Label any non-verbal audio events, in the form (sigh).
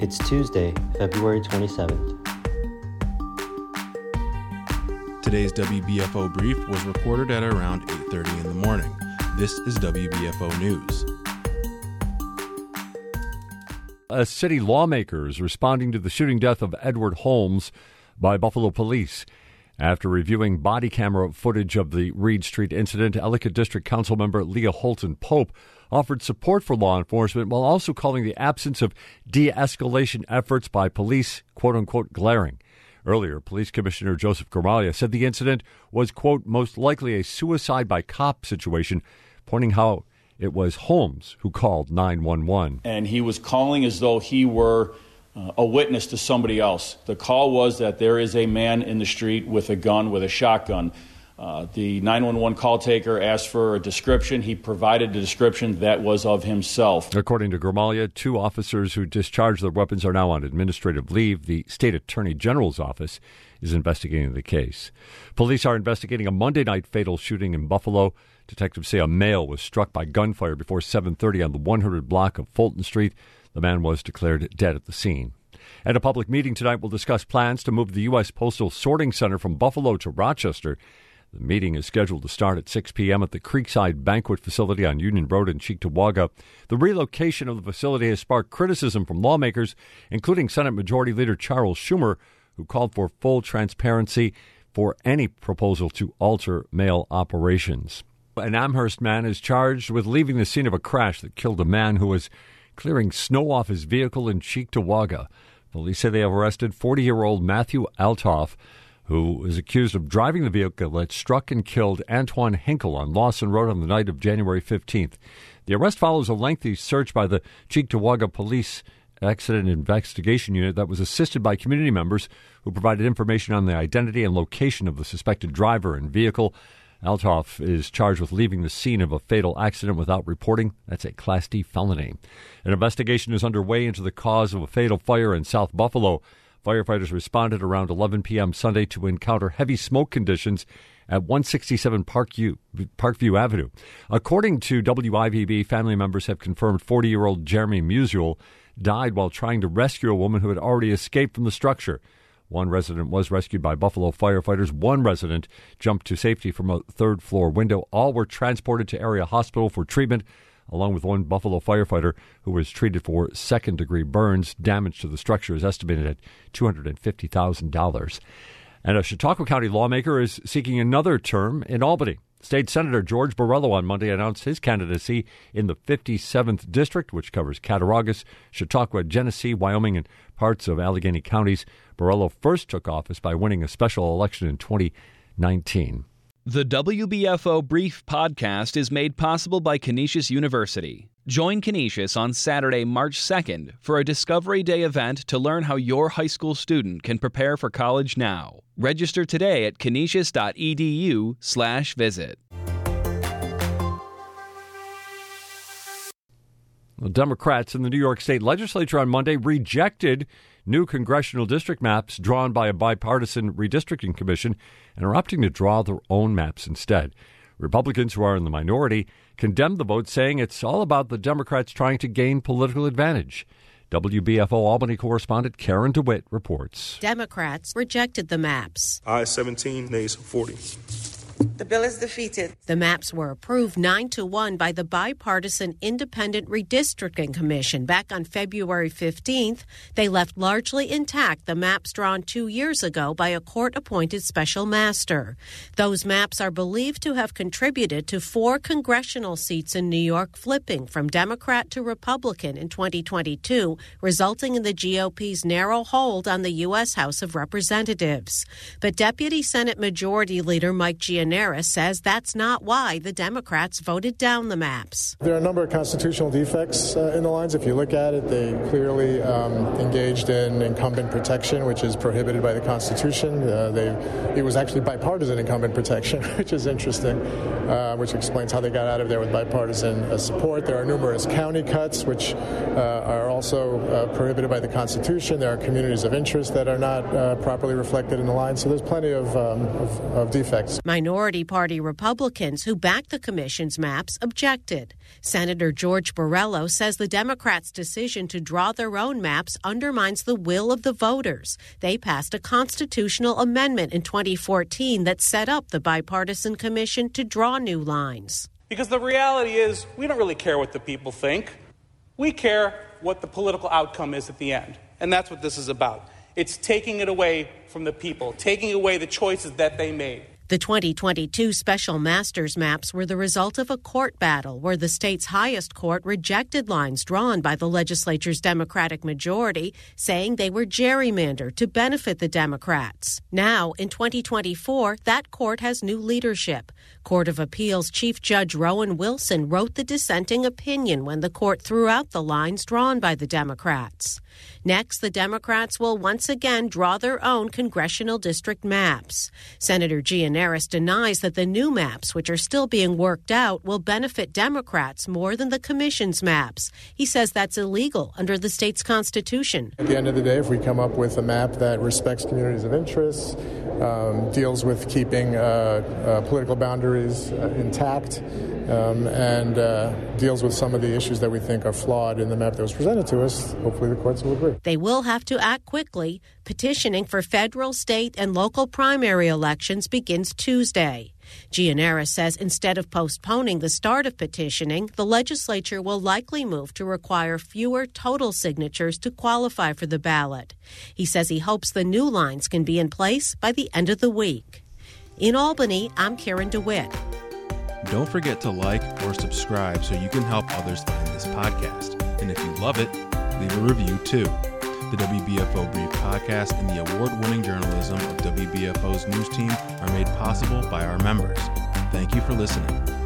It's Tuesday, February 27th. Today's WBFO brief was recorded at around 8:30 in the morning. This is WBFO News. A city lawmakers responding to the shooting death of Edward Holmes by Buffalo police. After reviewing body camera footage of the Reed Street incident, Ellicott District Council member Leah Halton Pope offered support for law enforcement while also calling the absence of de escalation efforts by police, quote unquote, glaring. Earlier, Police Commissioner Joseph Gramaglia said the incident was, quote, most likely a suicide by cop situation, pointing how it was Holmes who called 911. And he was calling as though he were uh, a witness to somebody else. The call was that there is a man in the street with a gun, with a shotgun. Uh, the 911 call taker asked for a description. He provided the description that was of himself. According to Gramaglia, two officers who discharged their weapons are now on administrative leave. The state attorney general's office is investigating the case. Police are investigating a Monday night fatal shooting in Buffalo. Detectives say a male was struck by gunfire before 7:30 on the 100 block of Fulton Street. The man was declared dead at the scene. At a public meeting tonight, we'll discuss plans to move the U.S. Postal Sorting Center from Buffalo to Rochester. The meeting is scheduled to start at 6 p.m. at the Creekside Banquet Facility on Union Road in Cheektowaga. The relocation of the facility has sparked criticism from lawmakers, including Senate Majority Leader Charles Schumer, who called for full transparency for any proposal to alter mail operations. An Amherst man is charged with leaving the scene of a crash that killed a man who was clearing snow off his vehicle in Cheektowaga. Police say they have arrested 40 year old Matthew Altoff, who is accused of driving the vehicle that struck and killed Antoine Hinkle on Lawson Road on the night of January 15th. The arrest follows a lengthy search by the Cheektowaga Police Accident Investigation Unit that was assisted by community members who provided information on the identity and location of the suspected driver and vehicle. Altoff is charged with leaving the scene of a fatal accident without reporting. That's a Class D felony. An investigation is underway into the cause of a fatal fire in South Buffalo. Firefighters responded around 11 p.m. Sunday to encounter heavy smoke conditions at 167 Parkview, Parkview Avenue. According to WIVB, family members have confirmed 40 year old Jeremy Musial died while trying to rescue a woman who had already escaped from the structure. One resident was rescued by Buffalo firefighters. One resident jumped to safety from a third floor window. All were transported to area hospital for treatment, along with one Buffalo firefighter who was treated for second degree burns. Damage to the structure is estimated at $250,000. And a Chautauqua County lawmaker is seeking another term in Albany. State Senator George Borrello on Monday announced his candidacy in the 57th District, which covers Cattaraugus, Chautauqua, Genesee, Wyoming, and parts of Allegany counties. Borrello first took office by winning a special election in 2019. The WBFO Brief podcast is made possible by Canisius University. Join Canisius on Saturday, March 2nd for a Discovery Day event to learn how your high school student can prepare for college now. Register today at canisius.edu/visit. The Democrats in the New York State legislature on Monday rejected new congressional district maps drawn by a bipartisan redistricting commission and are opting to draw their own maps instead. Republicans, who are in the minority, condemned the vote, saying it's all about the Democrats trying to gain political advantage. WBFO Albany correspondent Karen DeWitt reports. Democrats rejected the maps. I 17, nays 40. The bill is defeated. The maps were approved 9 to 1 by the bipartisan Independent Redistricting Commission back on February 15th. They left largely intact the maps drawn 2 years ago by a court-appointed special master. Those maps are believed to have contributed to four congressional seats in New York flipping from Democrat to Republican in 2022, resulting in the GOP's narrow hold on the US House of Representatives. But Deputy Senate Majority Leader Mike Gianaris says that's not why the Democrats voted down the maps. There are a number of constitutional defects uh, in the lines. If you look at it, they clearly um, engaged in incumbent protection, which is prohibited by the Constitution. Uh, they, it was actually bipartisan incumbent protection, (laughs) which is interesting, uh, which explains how they got out of there with bipartisan uh, support. There are numerous county cuts, which uh, are also uh, prohibited by the Constitution. There are communities of interest that are not properly reflected in the line. So there's plenty of, um, of, of defects. Minority majority party Republicans who backed the commission's maps objected. Senator George Borrello says the Democrats' decision to draw their own maps undermines the will of the voters. They passed a constitutional amendment in 2014 that set up the bipartisan commission to draw new lines. Because the reality is, we don't really care what the people think. We care what the political outcome is at the end. And that's what this is about. It's taking it away from the people, taking away the choices that they made. The 2022 special masters maps were the result of a court battle where the state's highest court rejected lines drawn by the legislature's Democratic majority, saying they were gerrymandered to benefit the Democrats. Now, in 2024, that court has new leadership. Court of Appeals Chief Judge Rowan Wilson wrote the dissenting opinion when the court threw out the lines drawn by the Democrats. Next, the Democrats will once again draw their own congressional district maps. Senator Gianaris denies that the new maps, which are still being worked out, will benefit Democrats more than the commission's maps. He says that's illegal under the state's constitution. At the end of the day, if we come up with a map that respects communities of interest, um, deals with keeping uh, uh, political boundaries uh, intact, um, and uh, deals with some of the issues that we think are flawed in the map that was presented to us, hopefully the courts will agree. They will have to act quickly. Petitioning for federal, state, and local primary elections begins Tuesday. Gianaris says instead of postponing the start of petitioning, the legislature will likely move to require fewer total signatures to qualify for the ballot. He says he hopes the new lines can be in place by the end of the week. In Albany, I'm Karen DeWitt. Don't forget to like or subscribe so you can help others find this podcast. And if you love it, leave a review too. The WBFO Brief podcast and the award winning journalism of WBFO's news team are made possible by our members. Thank you for listening.